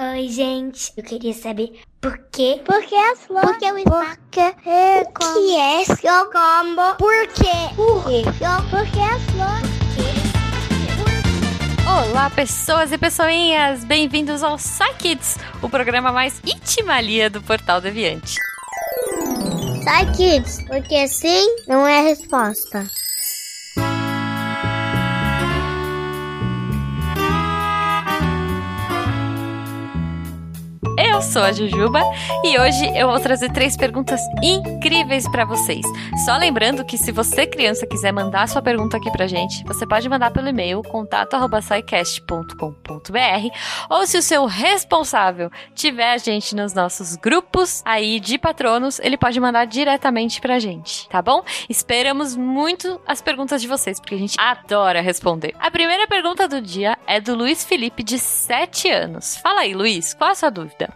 Oi, gente. Eu queria saber por quê? Por que as flores? Por que o Porque é o que é seu combo? Por quê? Por quê? Por que as flores? Olá, pessoas e pessoinhas! Bem-vindos ao Psykids, o programa mais itimalia do Portal Deviante. Sai, kids, porque sim não é a resposta. Eu sou a Jujuba e hoje eu vou trazer três perguntas incríveis para vocês. Só lembrando que se você, criança, quiser mandar sua pergunta aqui pra gente, você pode mandar pelo e-mail contato@saicast.com.br ou se o seu responsável tiver a gente nos nossos grupos aí de patronos, ele pode mandar diretamente pra gente, tá bom? Esperamos muito as perguntas de vocês, porque a gente adora responder. A primeira pergunta do dia é do Luiz Felipe, de 7 anos. Fala aí, Luiz, qual a sua dúvida?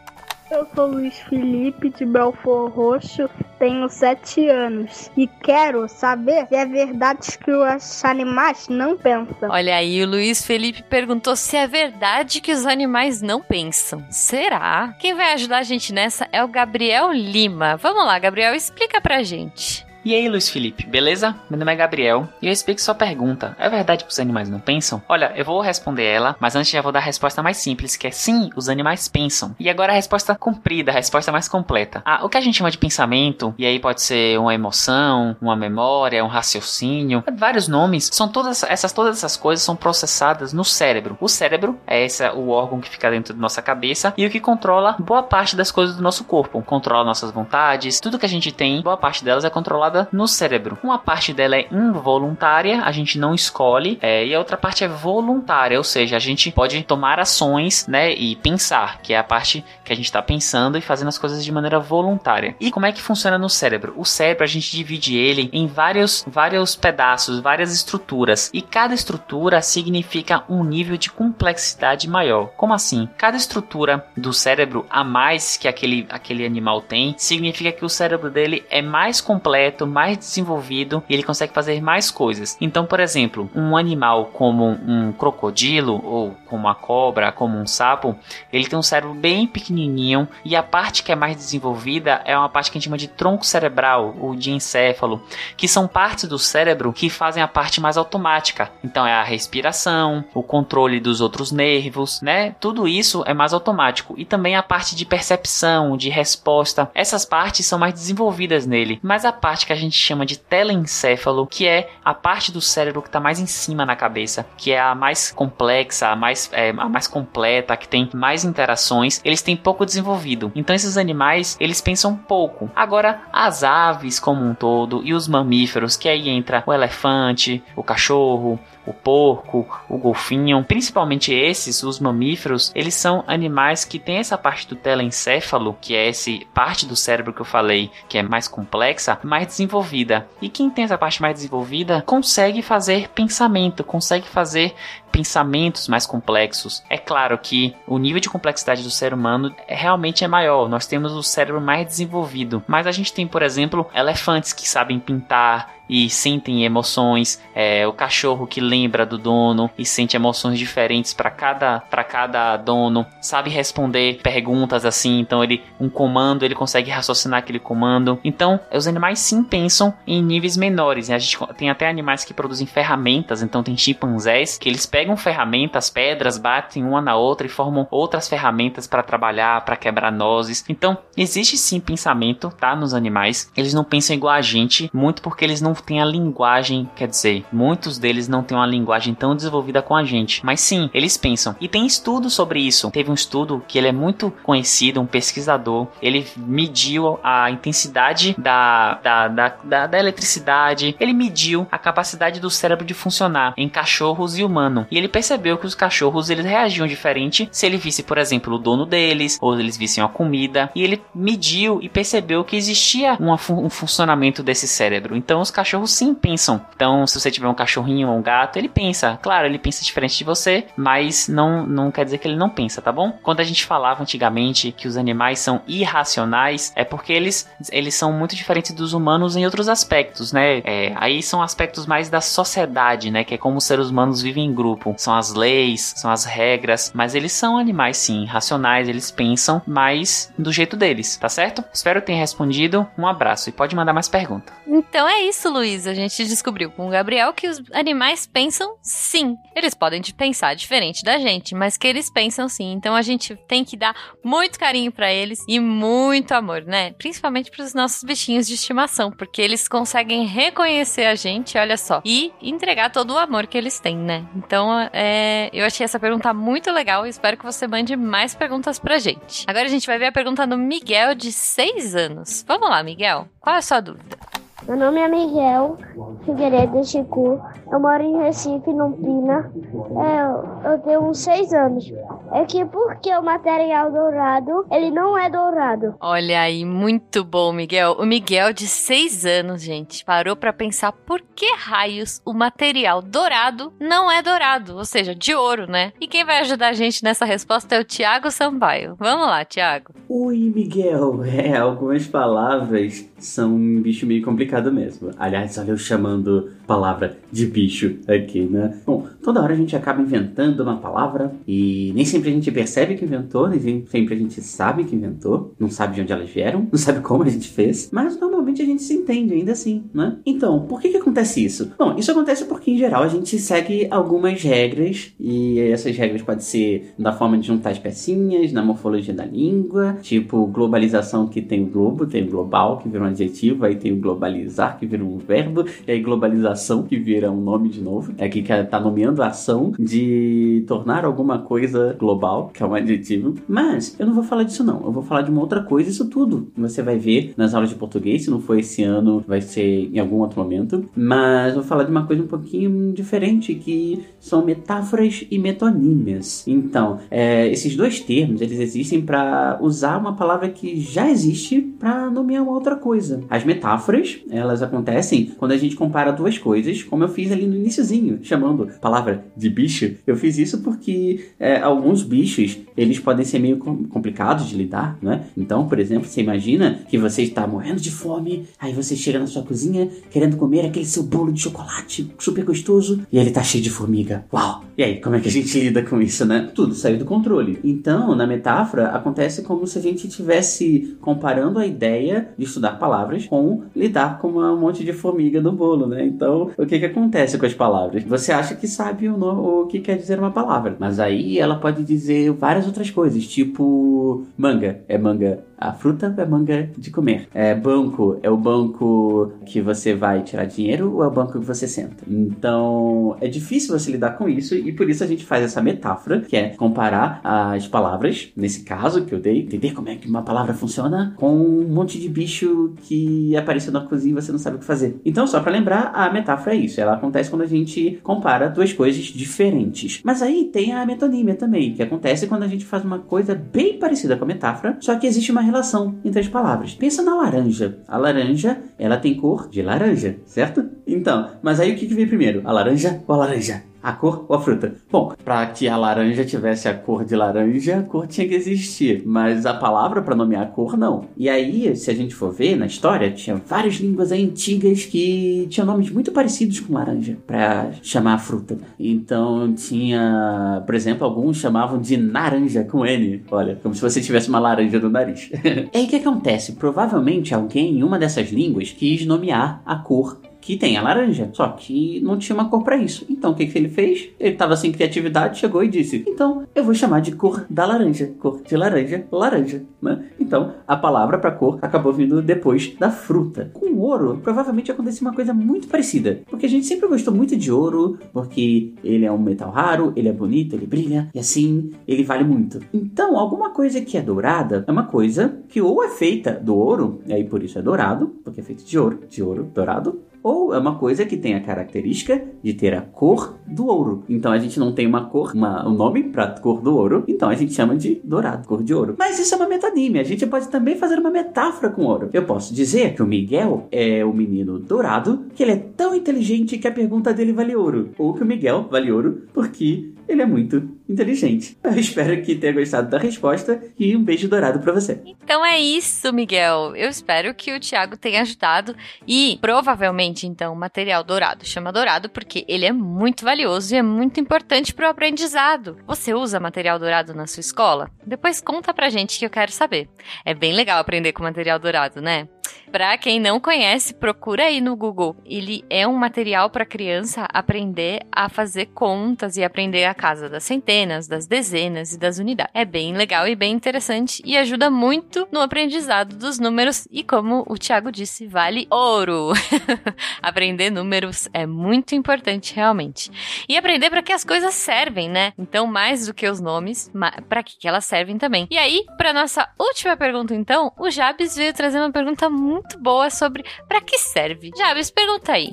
Eu sou Luiz Felipe de Belfor Roxo, tenho 7 anos e quero saber se é verdade que os animais não pensam. Olha aí, o Luiz Felipe perguntou se é verdade que os animais não pensam. Será? Quem vai ajudar a gente nessa é o Gabriel Lima. Vamos lá, Gabriel, explica pra gente. E aí, Luiz Felipe, beleza? Meu nome é Gabriel e eu explico sua pergunta. É verdade que os animais não pensam? Olha, eu vou responder ela, mas antes já vou dar a resposta mais simples, que é sim, os animais pensam. E agora a resposta comprida, a resposta mais completa. Ah, o que a gente chama de pensamento, e aí pode ser uma emoção, uma memória, um raciocínio, vários nomes, são todas essas todas essas coisas são processadas no cérebro. O cérebro é esse, o órgão que fica dentro da nossa cabeça e o que controla boa parte das coisas do nosso corpo. Controla nossas vontades, tudo que a gente tem, boa parte delas é controlada no cérebro. Uma parte dela é involuntária, a gente não escolhe, é, e a outra parte é voluntária, ou seja, a gente pode tomar ações, né, e pensar, que é a parte que a gente está pensando e fazendo as coisas de maneira voluntária. E como é que funciona no cérebro? O cérebro a gente divide ele em vários, vários pedaços, várias estruturas, e cada estrutura significa um nível de complexidade maior. Como assim? Cada estrutura do cérebro a mais que aquele, aquele animal tem significa que o cérebro dele é mais completo, mais desenvolvido e ele consegue fazer mais coisas. Então, por exemplo, um animal como um crocodilo ou como a cobra, como um sapo, ele tem um cérebro bem pequenininho e a parte que é mais desenvolvida é uma parte que a gente chama de tronco cerebral ou de encéfalo, que são partes do cérebro que fazem a parte mais automática. Então é a respiração, o controle dos outros nervos, né? Tudo isso é mais automático e também a parte de percepção, de resposta. Essas partes são mais desenvolvidas nele, mas a parte que a gente chama de telencéfalo, que é a parte do cérebro que está mais em cima na cabeça, que é a mais complexa, a mais, é, a mais completa, que tem mais interações, eles têm pouco desenvolvido. Então esses animais, eles pensam pouco. Agora, as aves como um todo e os mamíferos, que aí entra o elefante, o cachorro, o porco, o golfinho, principalmente esses, os mamíferos, eles são animais que têm essa parte do telencéfalo, que é essa parte do cérebro que eu falei, que é mais complexa, mais desenvolvida. E quem tem essa parte mais desenvolvida consegue fazer pensamento, consegue fazer pensamentos mais complexos. É claro que o nível de complexidade do ser humano realmente é maior. Nós temos o cérebro mais desenvolvido, mas a gente tem, por exemplo, elefantes que sabem pintar e sentem emoções, é, o cachorro que lembra do dono e sente emoções diferentes para cada para cada dono, sabe responder perguntas assim, então ele um comando, ele consegue raciocinar aquele comando. Então, os animais sim pensam em níveis menores. Né? A gente tem até animais que produzem ferramentas, então tem chimpanzés que eles pegam ferramentas, pedras, batem uma na outra e formam outras ferramentas para trabalhar, para quebrar nozes. Então, existe sim pensamento, tá, nos animais. Eles não pensam igual a gente, muito porque eles não têm a linguagem, quer dizer, muitos deles não têm uma linguagem tão desenvolvida com a gente. Mas sim, eles pensam. E tem estudos sobre isso. Teve um estudo que ele é muito conhecido, um pesquisador, ele mediu a intensidade da, da, da, da, da eletricidade, ele mediu a capacidade do cérebro de funcionar em cachorros e humanos. E ele percebeu que os cachorros eles reagiam diferente se ele visse, por exemplo, o dono deles, ou eles vissem a comida. E ele mediu e percebeu que existia uma, um funcionamento desse cérebro. Então os cachorros cachorros sim pensam. Então, se você tiver um cachorrinho ou um gato, ele pensa. Claro, ele pensa diferente de você, mas não, não quer dizer que ele não pensa, tá bom? Quando a gente falava antigamente que os animais são irracionais, é porque eles, eles são muito diferentes dos humanos em outros aspectos, né? É, aí são aspectos mais da sociedade, né? Que é como os seres humanos vivem em grupo. São as leis, são as regras, mas eles são animais sim, racionais, eles pensam, mas do jeito deles, tá certo? Espero ter respondido. Um abraço e pode mandar mais perguntas. Então é isso, Luiz. A gente descobriu com o Gabriel que os animais pensam sim. Eles podem pensar diferente da gente, mas que eles pensam sim. Então a gente tem que dar muito carinho para eles e muito amor, né? Principalmente para os nossos bichinhos de estimação, porque eles conseguem reconhecer a gente, olha só, e entregar todo o amor que eles têm, né? Então é, eu achei essa pergunta muito legal e espero que você mande mais perguntas pra gente. Agora a gente vai ver a pergunta do Miguel, de 6 anos. Vamos lá, Miguel. Qual é a sua dúvida? Meu nome é Miguel Figueiredo Chico. Eu moro em Recife, no Pina. É, eu tenho uns seis anos. É que porque o material dourado, ele não é dourado. Olha aí, muito bom, Miguel. O Miguel, de seis anos, gente, parou para pensar por que raios o material dourado não é dourado, ou seja, de ouro, né? E quem vai ajudar a gente nessa resposta é o Tiago Sampaio. Vamos lá, Tiago. Oi, Miguel. É, algumas palavras são um bicho meio complicado mesmo. Aliás, olha eu chamando palavra de bicho aqui, né? Bom, toda hora a gente acaba inventando uma palavra e nem sempre a gente percebe que inventou, nem sempre a gente sabe que inventou, não sabe de onde elas vieram, não sabe como a gente fez, mas normalmente a gente se entende ainda assim, né? Então, por que que acontece isso? Bom, isso acontece porque em geral a gente segue algumas regras e essas regras podem ser da forma de juntar as pecinhas, na morfologia da língua, tipo globalização que tem o globo, tem o global que virou adjetivo, aí tem o globalizar que vira um verbo, e aí globalização que vira um nome de novo, é aqui que tá nomeando a ação de tornar alguma coisa global, que é um adjetivo. Mas eu não vou falar disso não, eu vou falar de uma outra coisa, isso tudo você vai ver nas aulas de português, se não for esse ano, vai ser em algum outro momento, mas vou falar de uma coisa um pouquinho diferente, que são metáforas e metonímias. Então, é, esses dois termos, eles existem para usar uma palavra que já existe para nomear uma outra coisa. As metáforas, elas acontecem quando a gente compara duas coisas, como eu fiz ali no iníciozinho, chamando palavra de bicho. Eu fiz isso porque é, alguns bichos, eles podem ser meio complicados de lidar, né? Então, por exemplo, você imagina que você está morrendo de fome, aí você chega na sua cozinha querendo comer aquele seu bolo de chocolate super gostoso e ele tá cheio de formiga. Uau! E aí, como é que a gente lida com isso, né? Tudo saiu do controle. Então, na metáfora, acontece como se a gente estivesse comparando a ideia de estudar palavras com lidar com um monte de formiga no bolo, né? Então, o que que acontece com as palavras? Você acha que sabe o, o que quer dizer uma palavra, mas aí ela pode dizer várias outras coisas, tipo manga é manga a fruta é manga de comer. É banco é o banco que você vai tirar dinheiro ou é o banco que você senta. Então é difícil você lidar com isso e por isso a gente faz essa metáfora que é comparar as palavras, nesse caso que eu dei, entender como é que uma palavra funciona com um monte de bicho que apareceu na cozinha e você não sabe o que fazer. Então só para lembrar, a metáfora é isso. Ela acontece quando a gente compara duas coisas diferentes. Mas aí tem a metonímia também, que acontece quando a gente faz uma coisa bem parecida com a metáfora, só que existe uma relação entre as palavras. Pensa na laranja. A laranja, ela tem cor de laranja, certo? Então, mas aí o que, que vem primeiro? A laranja ou a laranja? A cor ou a fruta? Bom, para que a laranja tivesse a cor de laranja, a cor tinha que existir, mas a palavra para nomear a cor não. E aí, se a gente for ver na história, tinha várias línguas antigas que tinham nomes muito parecidos com laranja para chamar a fruta. Então tinha, por exemplo, alguns chamavam de naranja com N. Olha, como se você tivesse uma laranja no nariz. e aí o que acontece? Provavelmente alguém em uma dessas línguas quis nomear a cor que tem a laranja. Só que não tinha uma cor para isso. Então o que, que ele fez? Ele tava sem criatividade, chegou e disse: Então eu vou chamar de cor da laranja. Cor de laranja, laranja. Né? Então a palavra para cor acabou vindo depois da fruta. Com ouro, provavelmente aconteceu uma coisa muito parecida. Porque a gente sempre gostou muito de ouro, porque ele é um metal raro, ele é bonito, ele brilha, e assim ele vale muito. Então, alguma coisa que é dourada é uma coisa que ou é feita do ouro, e aí por isso é dourado, porque é feito de ouro, de ouro, dourado, ou é uma coisa que tem a característica de ter a cor do ouro. Então a gente não tem uma cor, uma, um nome para cor do ouro, então a gente chama de dourado, cor de ouro. Mas isso é uma metanímia, a gente pode também fazer uma metáfora com ouro. Eu posso dizer que o Miguel é o menino dourado, que ele é tão inteligente que a pergunta dele vale ouro. Ou que o Miguel vale ouro porque ele é muito inteligente. Eu espero que tenha gostado da resposta e um beijo dourado para você. Então é isso, Miguel. Eu espero que o Thiago tenha ajudado e provavelmente então o material dourado chama dourado porque ele é muito valioso e é muito importante para o aprendizado. Você usa material dourado na sua escola? Depois conta pra gente que eu quero saber. É bem legal aprender com material dourado, né? Para quem não conhece, procura aí no Google. Ele é um material para criança aprender a fazer contas e aprender a casa das centenas, das dezenas e das unidades. É bem legal e bem interessante e ajuda muito no aprendizado dos números e como o Thiago disse, vale ouro. aprender números é muito importante realmente. E aprender para que as coisas servem, né? Então, mais do que os nomes, para que elas servem também. E aí, para nossa última pergunta então, o Jabes veio trazer uma pergunta muito boa sobre para que serve. Jabes, pergunta aí.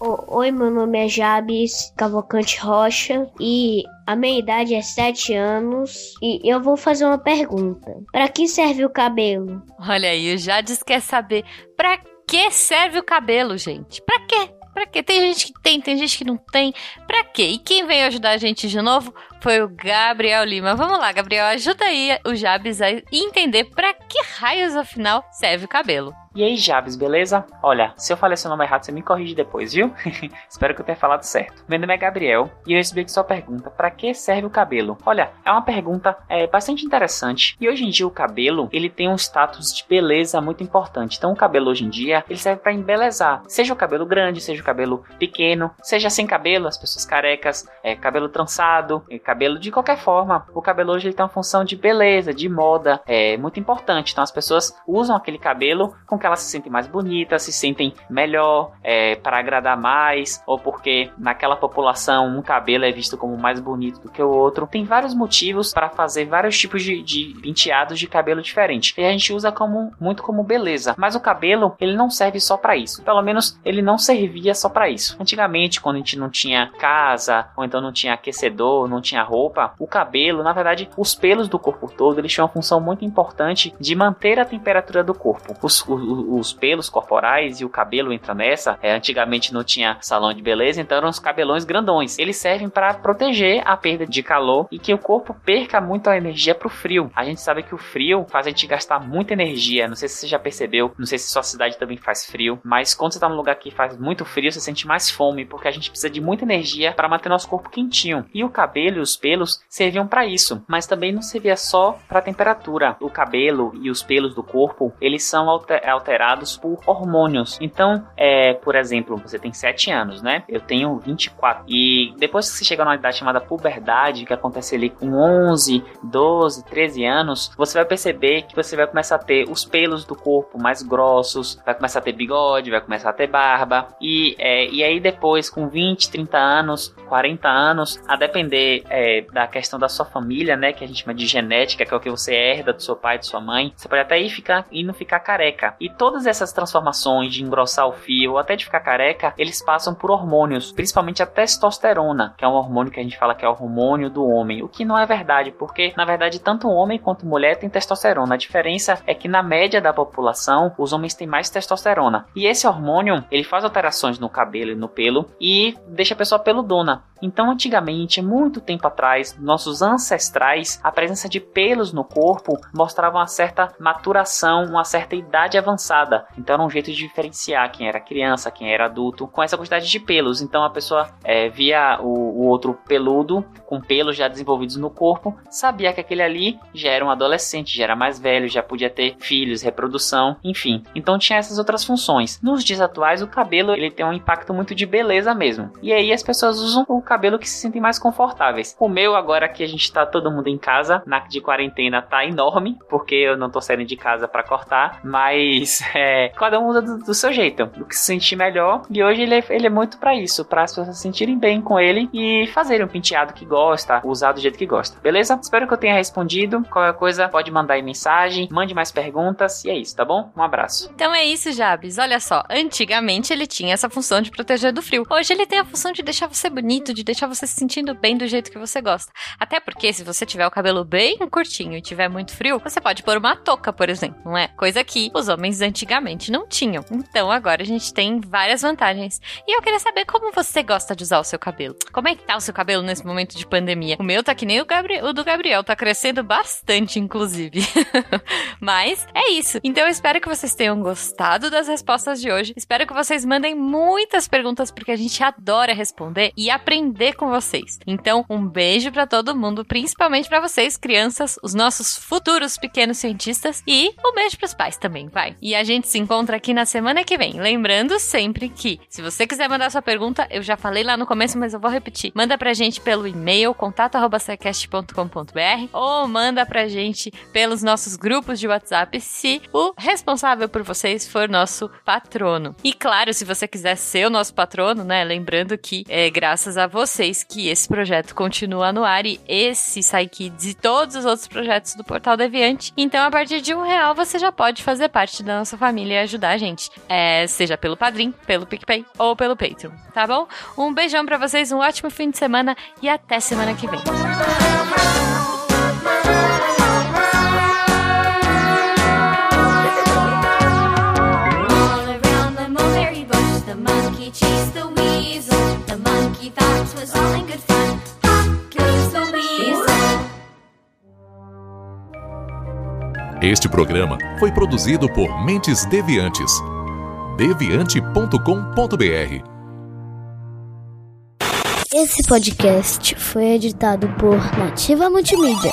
Oi, meu nome é Jabes Cavalcante Rocha e a minha idade é 7 anos e eu vou fazer uma pergunta. Para que serve o cabelo? Olha aí, o Jabes quer saber para que serve o cabelo, gente? Para quê? Pra quê? Tem gente que tem, tem gente que não tem. Pra quê? E quem veio ajudar a gente de novo foi o Gabriel Lima. Vamos lá, Gabriel, ajuda aí o Jabes a entender pra que raios, afinal, serve o cabelo. E aí, Jabes, beleza? Olha, se eu falei seu nome errado, você me corrige depois, viu? Espero que eu tenha falado certo. Meu nome é Gabriel e eu recebi aqui sua pergunta: para que serve o cabelo? Olha, é uma pergunta é, bastante interessante. E hoje em dia o cabelo ele tem um status de beleza muito importante. Então o cabelo hoje em dia ele serve para embelezar, seja o cabelo grande, seja o cabelo pequeno, seja sem cabelo, as pessoas carecas, é, cabelo trançado, é, cabelo de qualquer forma. O cabelo hoje ele tem uma função de beleza, de moda, é muito importante. Então as pessoas usam aquele cabelo com que elas se sentem mais bonitas, se sentem melhor, é, para agradar mais, ou porque naquela população um cabelo é visto como mais bonito do que o outro. Tem vários motivos para fazer vários tipos de, de penteados de cabelo diferente. E a gente usa como muito como beleza. Mas o cabelo, ele não serve só para isso. Pelo menos ele não servia só para isso. Antigamente, quando a gente não tinha casa, ou então não tinha aquecedor, não tinha roupa, o cabelo, na verdade, os pelos do corpo todo, eles tinham uma função muito importante de manter a temperatura do corpo. Os, os, os pelos corporais e o cabelo entra nessa. É, antigamente não tinha salão de beleza, então eram os cabelões grandões. Eles servem para proteger a perda de calor e que o corpo perca muito a energia pro frio. A gente sabe que o frio faz a gente gastar muita energia. Não sei se você já percebeu, não sei se sua cidade também faz frio, mas quando você tá num lugar que faz muito frio, você sente mais fome, porque a gente precisa de muita energia para manter nosso corpo quentinho. E o cabelo os pelos serviam para isso, mas também não servia só para temperatura. O cabelo e os pelos do corpo, eles são alterados por hormônios. Então, é, por exemplo, você tem 7 anos, né? Eu tenho 24. E depois que você chega numa idade chamada puberdade, que acontece ali com 11, 12, 13 anos, você vai perceber que você vai começar a ter os pelos do corpo mais grossos, vai começar a ter bigode, vai começar a ter barba. E, é, e aí depois, com 20, 30 anos, 40 anos, a depender é, da questão da sua família, né? Que a gente chama de genética, que é o que você herda do seu pai, de sua mãe, você pode até ir ficar, ir não ficar careca. E todas essas transformações de engrossar o fio ou até de ficar careca, eles passam por hormônios, principalmente a testosterona, que é um hormônio que a gente fala que é o hormônio do homem, o que não é verdade, porque na verdade tanto homem quanto mulher tem testosterona. A diferença é que na média da população, os homens têm mais testosterona. E esse hormônio, ele faz alterações no cabelo e no pelo e deixa a pessoa peludona. Então, antigamente, muito tempo atrás, nossos ancestrais, a presença de pelos no corpo mostrava uma certa maturação, uma certa idade avançada. Então, era um jeito de diferenciar quem era criança, quem era adulto, com essa quantidade de pelos. Então, a pessoa é, via o, o outro peludo, com pelos já desenvolvidos no corpo, sabia que aquele ali já era um adolescente, já era mais velho, já podia ter filhos, reprodução, enfim. Então, tinha essas outras funções. Nos dias atuais, o cabelo ele tem um impacto muito de beleza mesmo. E aí as pessoas usam o cabelo que se sentem mais confortáveis. O meu, agora que a gente tá todo mundo em casa, na de quarentena, tá enorme, porque eu não tô saindo de casa para cortar, mas é, cada um usa do, do, seu jeito, do que se sentir melhor. E hoje ele é, ele é muito para isso, para as pessoas se sentirem bem com ele e fazerem um penteado que gosta, usar do jeito que gosta. Beleza? Espero que eu tenha respondido. Qualquer coisa, pode mandar aí mensagem, mande mais perguntas e é isso, tá bom? Um abraço. Então é isso, Jabes. Olha só, antigamente ele tinha essa função de proteger do frio. Hoje ele tem a função de deixar você bonito, de deixar você se sentindo bem do jeito que você gosta. Até porque se você tiver o cabelo bem curtinho e tiver muito frio, você pode pôr uma touca, por exemplo, não é? Coisa que os homens antigamente não tinham. Então agora a gente tem várias vantagens. E eu queria saber como você gosta de usar o seu cabelo. Como é que tá o seu cabelo nesse momento de pandemia? O meu tá que nem o, o do Gabriel, tá crescendo bastante, inclusive. Mas é isso. Então eu espero que vocês tenham gostado das respostas de hoje. Espero que vocês mandem muitas perguntas porque a gente adora responder e aprender com vocês. Então, um beijo para todo mundo, principalmente para vocês, crianças, os nossos futuros pequenos cientistas e um beijo para os pais também, vai. E a gente se encontra aqui na semana que vem. Lembrando sempre que, se você quiser mandar sua pergunta, eu já falei lá no começo, mas eu vou repetir. Manda pra gente pelo e-mail contato@secast.com.br ou manda pra gente pelos nossos grupos de WhatsApp se o responsável por vocês for nosso patrono. E claro, se você quiser ser o nosso patrono, né? Lembrando que é graças a vocês que esse projeto continua no ar e esse Psykids e todos os outros projetos do Portal Deviante. Então, a partir de um real, você já pode fazer parte da nossa família e ajudar a gente. É, seja pelo Padrim, pelo PicPay ou pelo Patreon, tá bom? Um beijão para vocês, um ótimo fim de semana e até semana que vem. Este programa foi produzido por Mentes Deviantes. deviante.com.br. Esse podcast foi editado por Nativa Multimídia.